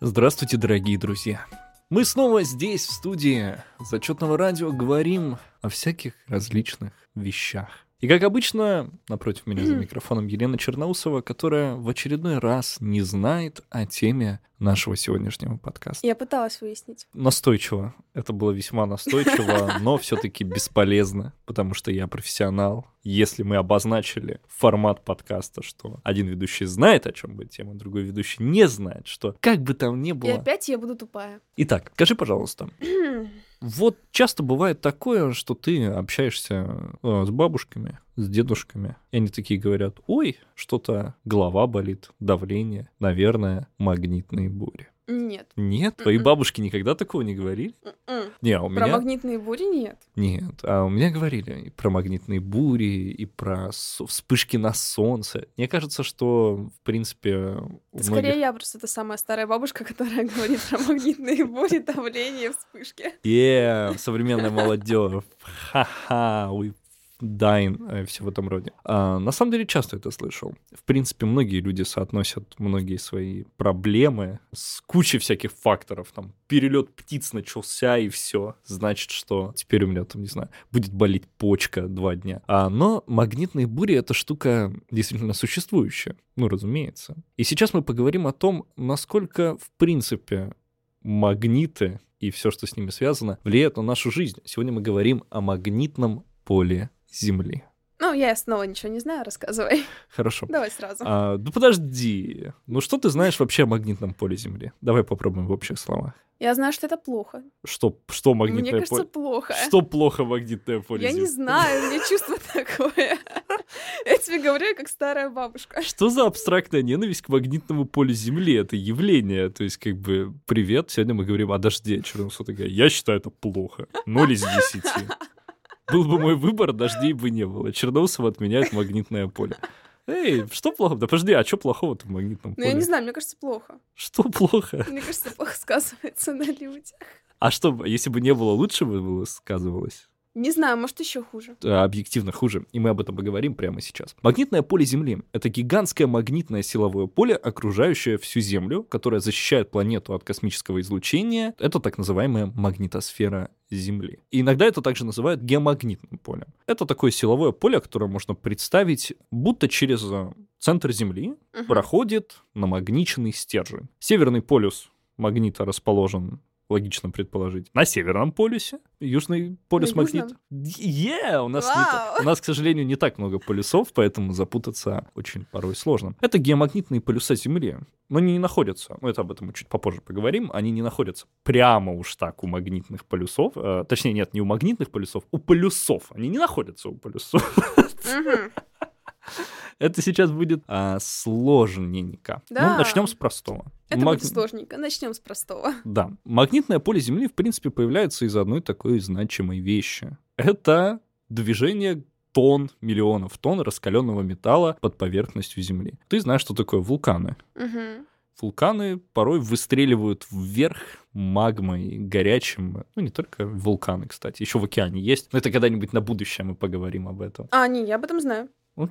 Здравствуйте, дорогие друзья. Мы снова здесь, в студии зачетного радио, говорим о всяких различных вещах. И как обычно, напротив меня за микрофоном Елена Черноусова, которая в очередной раз не знает о теме нашего сегодняшнего подкаста. Я пыталась выяснить. Настойчиво. Это было весьма настойчиво, но все-таки бесполезно, потому что я профессионал. Если мы обозначили формат подкаста, что один ведущий знает, о чем будет тема, другой ведущий не знает, что как бы там ни было... И опять я буду тупая. Итак, скажи, пожалуйста, вот часто бывает такое, что ты общаешься э, с бабушками, с дедушками, и они такие говорят, ой, что-то голова болит, давление, наверное, магнитные бури. Нет. Нет? Твои Мгм. бабушки никогда такого не говорили? М-м. Не, а у Про меня... магнитные бури нет. Нет, а у меня говорили и про магнитные бури, и про вспышки на солнце. Мне кажется, что, в принципе, у Скорее многих... я просто та самая старая бабушка, которая говорит про магнитные бури, давление, вспышки. Е, современная молодежь. Ха-ха, we dying, все в этом роде. А, на самом деле часто это слышал. В принципе, многие люди соотносят многие свои проблемы с кучей всяких факторов. Там перелет птиц начался и все. Значит, что теперь у меня там, не знаю, будет болеть почка два дня. А, но магнитные бури — это штука действительно существующая. Ну, разумеется. И сейчас мы поговорим о том, насколько, в принципе, магниты и все, что с ними связано, влияют на нашу жизнь. Сегодня мы говорим о магнитном поле Земли. Ну, я снова ничего не знаю, рассказывай. Хорошо. Давай сразу. А, ну подожди. Ну что ты знаешь вообще о магнитном поле Земли? Давай попробуем в общих словах. Я знаю, что это плохо. Что, что магнитное Мне кажется, поле? плохо. Что плохо магнитное поле Я Земли? не знаю, у меня чувство такое. Я тебе говорю, как старая бабушка. Что за абстрактная ненависть к магнитному полю Земли? Это явление. То есть, как бы, привет, сегодня мы говорим о дожде. Черноусова такая, я считаю это плохо. Ноль из десяти. Был бы мой выбор, дождей бы не было. Черноусова отменяет магнитное поле. Эй, что плохо? Да подожди, а что плохого-то в магнитном Ну, поле? я не знаю, мне кажется, плохо. Что плохо? Мне кажется, плохо сказывается на людях. А что, если бы не было, лучше бы было сказывалось? Не знаю, может, еще хуже. А, объективно хуже, и мы об этом поговорим прямо сейчас. Магнитное поле Земли — это гигантское магнитное силовое поле, окружающее всю Землю, которое защищает планету от космического излучения. Это так называемая магнитосфера Земли. И иногда это также называют геомагнитным полем. Это такое силовое поле, которое можно представить, будто через э, центр Земли Мгм. проходит намагниченный стержень. Северный полюс магнита расположен логично предположить, на северном полюсе, южный полюс На магнита. Е, у нас, не у нас, к сожалению, не так много полюсов, поэтому запутаться очень порой сложно. Это геомагнитные полюса Земли, но они не находятся, ну это об этом мы чуть попозже поговорим, они не находятся прямо уж так у магнитных полюсов, э, точнее нет, не у магнитных полюсов, у полюсов, они не находятся у полюсов. Мгм. Это сейчас будет а, сложненько. Да. Ну, начнем с простого. Это Маг- будет сложненько. Начнем с простого. Да. Магнитное поле Земли, в принципе, появляется из одной такой значимой вещи. Это движение тонн, миллионов тонн раскаленного металла под поверхностью Земли. Ты знаешь, что такое вулканы. Мгм. Вулканы порой выстреливают вверх магмой, горячим. Ну, не только вулканы, кстати, еще в океане есть. Но это когда-нибудь на будущее мы поговорим об этом. А, не, я об этом знаю.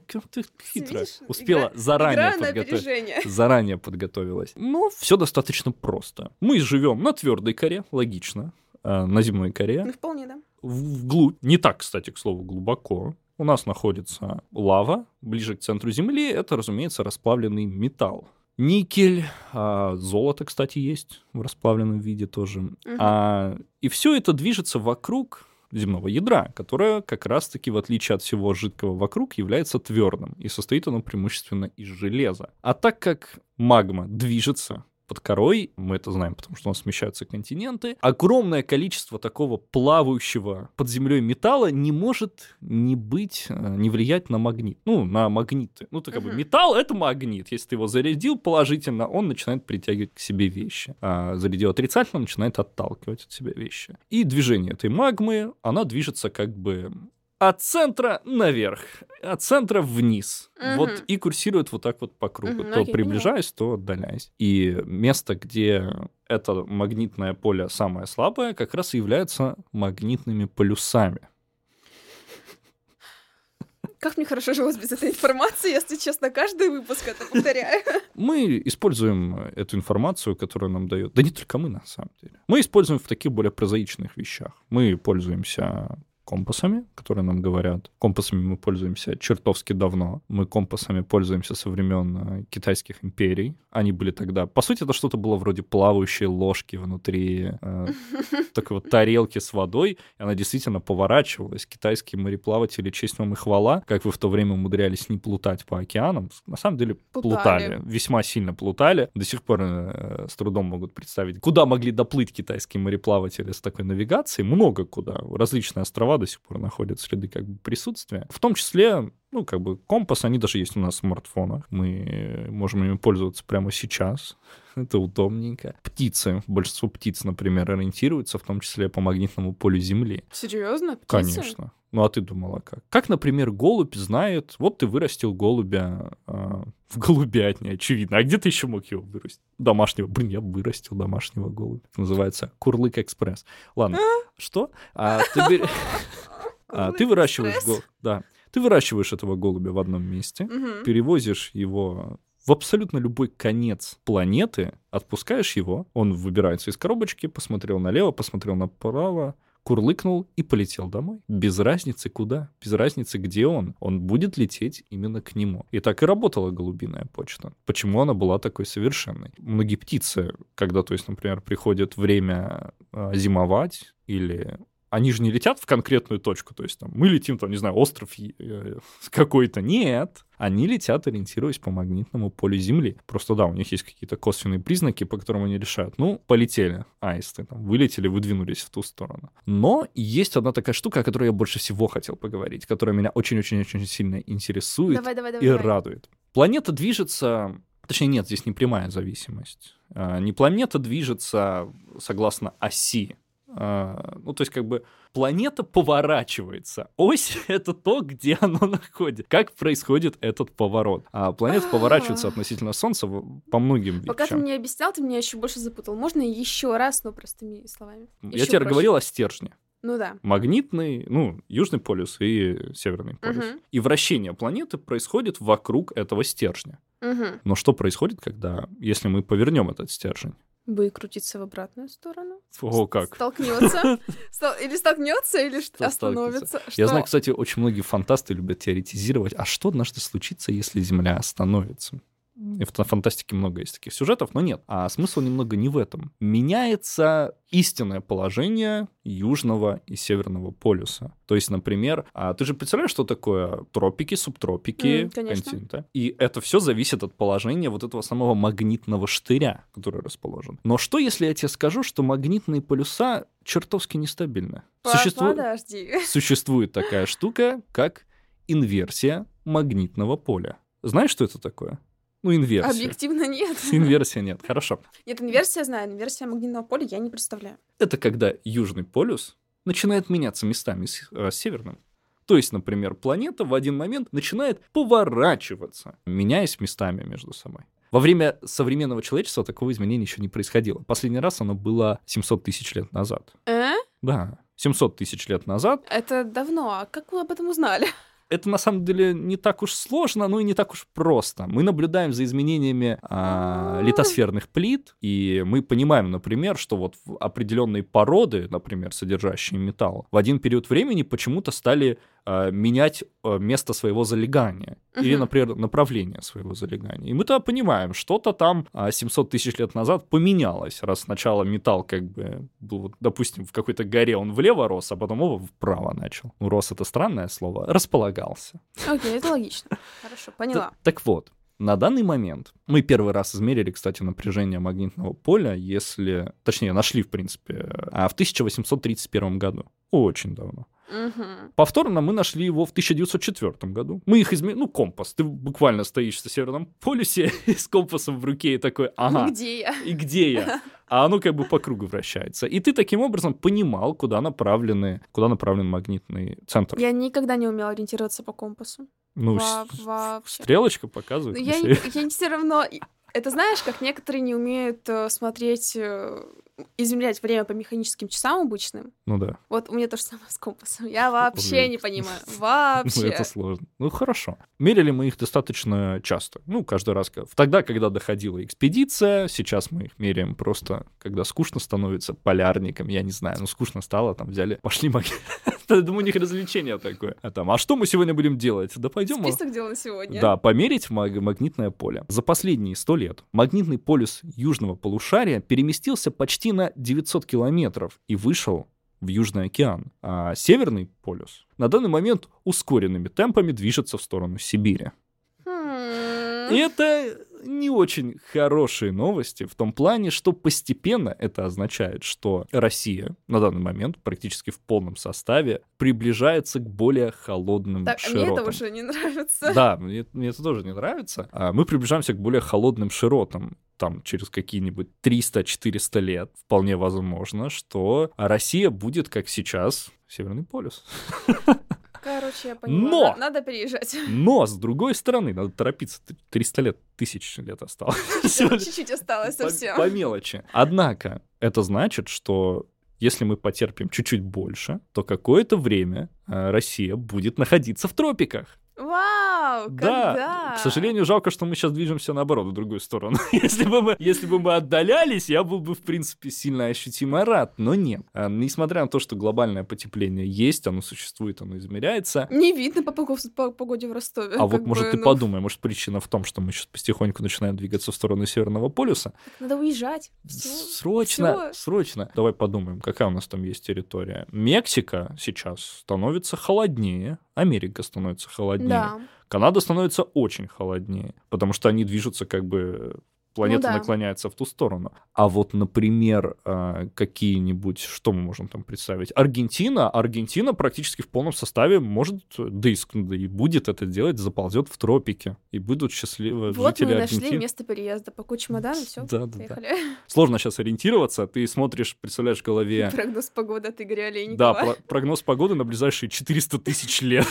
Как ты хитро. Видишь, Успела игра- заранее подготовить. опережение. заранее подготовилась. Ну, все достаточно просто. Мы живем на твердой коре, логично, а, на земной коре, Ну, вполне, да. в- вглубь. Не так, кстати, к слову, глубоко. У нас находится лава, ближе к центру Земли. Это, разумеется, расплавленный металл. Никель, а, золото, кстати, есть в расплавленном виде тоже. Мгм. А, и все это движется вокруг земного ядра, которое как раз-таки, в отличие от всего жидкого вокруг, является твердым, и состоит оно преимущественно из железа. А так как магма движется под корой, мы это знаем, потому что у нас смещаются континенты, огромное количество такого плавающего под землей металла не может не быть, э, не влиять на магнит, ну, на магниты. Ну, то как бы металл — это магнит. Если ты его зарядил положительно, он начинает притягивать к себе вещи. А зарядил отрицательно, начинает отталкивать от себя вещи. И движение этой магмы, она движется как бы от центра наверх, от центра вниз. Мгм. Вот и курсирует вот так вот по кругу. Мгм, то окей, приближаясь, то отдаляясь. И место, где это магнитное поле самое слабое, как раз и является магнитными полюсами. Как мне хорошо жилось без этой информации, если честно, каждый выпуск это повторяю. Мы используем эту информацию, которую нам дает. Да не только мы, на самом деле. Мы используем в таких более прозаичных вещах. Мы пользуемся компасами, которые нам говорят. Компасами мы пользуемся чертовски давно. Мы компасами пользуемся со времен э, китайских империй. Они были тогда... По сути, это что-то было вроде плавающей ложки внутри э, такой вот тарелки с водой. И она действительно поворачивалась. Китайские мореплаватели, честь вам и хвала, как вы в то время умудрялись не плутать по океанам. На самом деле плутали. плутали. Весьма сильно плутали. До сих пор э, с трудом могут представить, куда могли доплыть китайские мореплаватели с такой навигацией. Много куда. Различные острова до сих пор находят следы как бы присутствия. В том числе, ну, как бы компас, они даже есть у нас в смартфонах. Мы можем ими пользоваться прямо сейчас. Это удобненько. Птицы, большинство птиц, например, ориентируются в том числе по магнитному полю Земли. Серьезно? Птицы? Конечно. Ну а ты думала как? Как, например, голубь знает, вот ты вырастил голубя э, в голубятне, очевидно. А где ты еще мог его вырастить? Домашнего. Блин, я вырастил домашнего голубя. Это называется Курлык Экспресс. Ладно, а? что? А ты, а, ты выращиваешь гол... Да. Ты выращиваешь этого голубя в одном месте, угу. перевозишь его в абсолютно любой конец планеты, отпускаешь его, он выбирается из коробочки, посмотрел налево, посмотрел направо, курлыкнул и полетел домой. Без разницы куда, без разницы где он. Он будет лететь именно к нему. И так и работала голубиная почта. Почему она была такой совершенной? Многие птицы, когда, то есть, например, приходит время э, зимовать или они же не летят в конкретную точку, то есть там мы летим, там, не знаю, остров э, какой-то. Нет, они летят, ориентируясь по магнитному полю Земли. Просто да, у них есть какие-то косвенные признаки, по которым они решают. Ну, полетели аисты, там, вылетели, выдвинулись в ту сторону. Но есть одна такая штука, о которой я больше всего хотел поговорить, которая меня очень-очень-очень сильно интересует давай, давай, давай, и давай. радует. Планета движется Точнее, нет, здесь не прямая зависимость. А, не планета движется согласно оси ну, то есть, как бы планета поворачивается. Ось — это то, где оно находится. Как происходит этот поворот? А планета поворачивается относительно Солнца по многим вещам. Пока ты мне объяснял, ты меня еще больше запутал. Можно еще раз, но простыми словами? Я тебе говорил о стержне. Ну да. Магнитный, ну, Южный полюс и Северный полюс. Угу. И вращение планеты происходит вокруг этого стержня. Угу. Но что происходит, когда, если мы повернем этот стержень? Будет крутиться в обратную сторону. О, как? Столкнется. Или столкнется, или остановится. Я знаю, кстати, очень многие фантасты любят теоретизировать. А что однажды случится, если Земля остановится? И в фантастике много есть таких сюжетов, но нет. А смысл немного не в этом. Меняется истинное положение южного и северного полюса. То есть, например, а ты же представляешь, что такое тропики, субтропики, mm, континенты? И это все зависит от положения вот этого самого магнитного штыря, который расположен. Но что, если я тебе скажу, что магнитные полюса чертовски нестабильны? Существу... Подожди. Существует такая штука, как инверсия магнитного поля. Знаешь, что это такое? Ну, инверсия. Объективно нет. Инверсия нет, хорошо. Нет, инверсия знаю, инверсия магнитного поля я не представляю. Это когда южный полюс начинает меняться местами с, э, северным. То есть, например, планета в один момент начинает поворачиваться, меняясь местами между собой. Во время современного человечества такого изменения еще не происходило. Последний раз оно было 700 тысяч лет назад. Э? Да, 700 тысяч лет назад. Это давно. А как вы об этом узнали? Это на самом деле не так уж сложно, но и не так уж просто. Мы наблюдаем за изменениями а, литосферных плит, и мы понимаем, например, что вот определенные породы, например, содержащие металл, в один период времени почему-то стали а, менять а, место своего залегания uh-huh. или, например, направление своего залегания. И мы-то понимаем, что-то там 700 тысяч лет назад поменялось, раз сначала металл как бы был, допустим, в какой-то горе он влево рос, а потом его вправо начал. Ну, рос — это странное слово. Располагался. Окей, okay, это логично. Хорошо, поняла. Так вот, на данный момент мы первый раз измерили, кстати, напряжение магнитного поля, если... Точнее, нашли, в принципе, а в 1831 году. Очень давно. Угу. Повторно мы нашли его в 1904 году. Мы их изменили. Ну, компас. Ты буквально стоишь на Северном полюсе с компасом в руке и такой, ага. Где я? И где я? А оно как бы по кругу вращается. И ты таким образом понимал, куда направлены, куда направлен магнитный центр. Я никогда не умела ориентироваться по компасу. Ну, Во- вообще. стрелочка показывает. Я, я все равно Это знаешь, как некоторые не умеют э, смотреть, э, измерять время по механическим часам обычным. Ну да. Вот у меня то же самое с компасом. Я вообще не понимаю. Ну, Вообще. это сложно. Ну, хорошо. Мерили мы их достаточно часто. Ну, каждый раз. Тогда, когда доходила экспедиция, сейчас мы их меряем просто, когда скучно становится полярником, я не знаю, ну, скучно стало, там взяли, пошли маг... Я думаю, у них развлечение такое. А там, а что мы сегодня будем делать? Да пойдем... Список дел на сегодня. Да, померить маг- магнитное поле. За последние сто лет магнитный полюс южного полушария переместился почти на 900 километров и вышел в Южный океан. А Северный полюс на данный момент ускоренными темпами движется в сторону Сибири. Хм. Это не очень хорошие новости в том плане, что постепенно это означает, что Россия на данный момент практически в полном составе приближается к более холодным Так, а мне это широтам. уже не нравится. Да, мне, мне это тоже не нравится. А мы приближаемся к более холодным широтам. Там через какие-нибудь 300-400 лет вполне возможно, что Россия будет, как сейчас, Северный полюс. Короче, я поняла. Но! На- Надо переезжать. Но, с другой стороны, надо торопиться. 300 лет, тысяч лет осталось. Чуть-чуть осталось по- совсем. По мелочи. Однако, это значит, что если мы потерпим чуть-чуть больше, то какое-то время э, Россия будет находиться в тропиках. Вау, Да, когда? к сожалению, жалко, что мы сейчас движемся наоборот, в другую сторону. если, бы мы, если бы мы отдалялись, я был бы, в принципе, сильно ощутимо рад, но нет. А, несмотря на то, что глобальное потепление есть, оно существует, оно измеряется, Не видно по, по погоде в Ростове. а вот, как может, бы, ты ну, подумай, может, причина в том, что мы сейчас потихоньку начинаем двигаться в сторону Северного полюса? Надо уезжать. Всё. Срочно, всё. срочно. Давай подумаем, какая у нас там есть территория. Мексика сейчас становится холоднее, Америка становится холоднее. Да. Канада становится очень холоднее, потому что они движутся как бы планета Ну да. наклоняется в ту сторону. А вот, например, а, какие-нибудь, что мы можем там представить? Аргентина, Аргентина практически в полном составе может, да и, да и будет это делать, заползет в тропики, и будут счастливы Вот жители мы нашли Аргентины. место переезда. Пакуй чемодан, и все. Да, да, да. Поехали. Сложно сейчас ориентироваться, ты смотришь, представляешь в голове, Прогноз погоды от Игоря да, Олейникова. про- прогноз погоды на ближайшие 400 тысяч лет.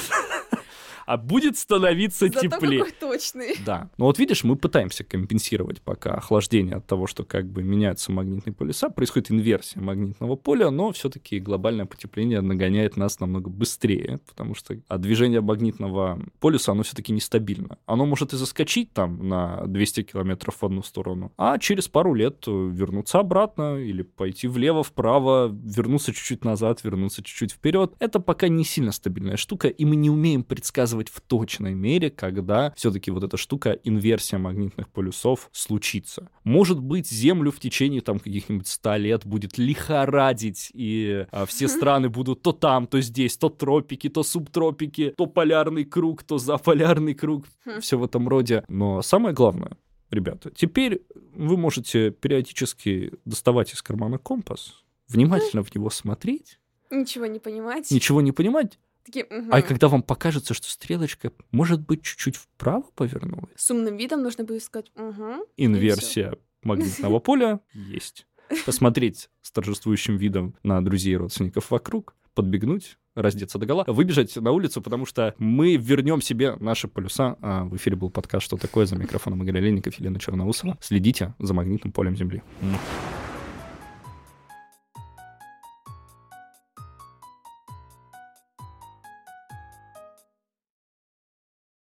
А будет становиться Зато теплее. какой точный. Да. Но вот видишь, мы пытаемся компенсировать пока охлаждение от того, что как бы меняются магнитные полюса, происходит инверсия магнитного поля, но все-таки глобальное потепление нагоняет нас намного быстрее, потому что а движение магнитного полюса, оно все-таки нестабильно. Оно может и заскочить там на 200 километров в одну сторону, а через пару лет э, вернуться обратно или пойти влево, вправо, вернуться чуть-чуть назад, вернуться чуть-чуть вперед. Это пока не сильно стабильная штука, и мы не умеем предсказывать в точной мере, когда все-таки вот эта штука, инверсия магнитных полюсов, случится. Может быть, Землю в течение там каких-нибудь 100 лет будет лихорадить, и а, все страны будут то там, то здесь, то тропики, то субтропики, то полярный круг, то заполярный круг, Хм. все в этом роде. Но самое главное, ребята, теперь вы можете периодически доставать из кармана компас, внимательно в него смотреть, Ничего не понимать. ничего не понимать, Такие, мгм. а когда вам покажется, что стрелочка, может быть, чуть-чуть вправо повернулась, С умным видом нужно будет сказать, угу. инверсия магнитного поля есть. Посмотреть с торжествующим видом на друзей и родственников вокруг, подбегнуть, раздеться догола, выбежать на улицу, потому что мы вернем себе наши полюса. А в эфире был подкаст «Что такое?» за микрофоном Игоря Ленников, Елена Черноусова. Следите за магнитным полем Земли.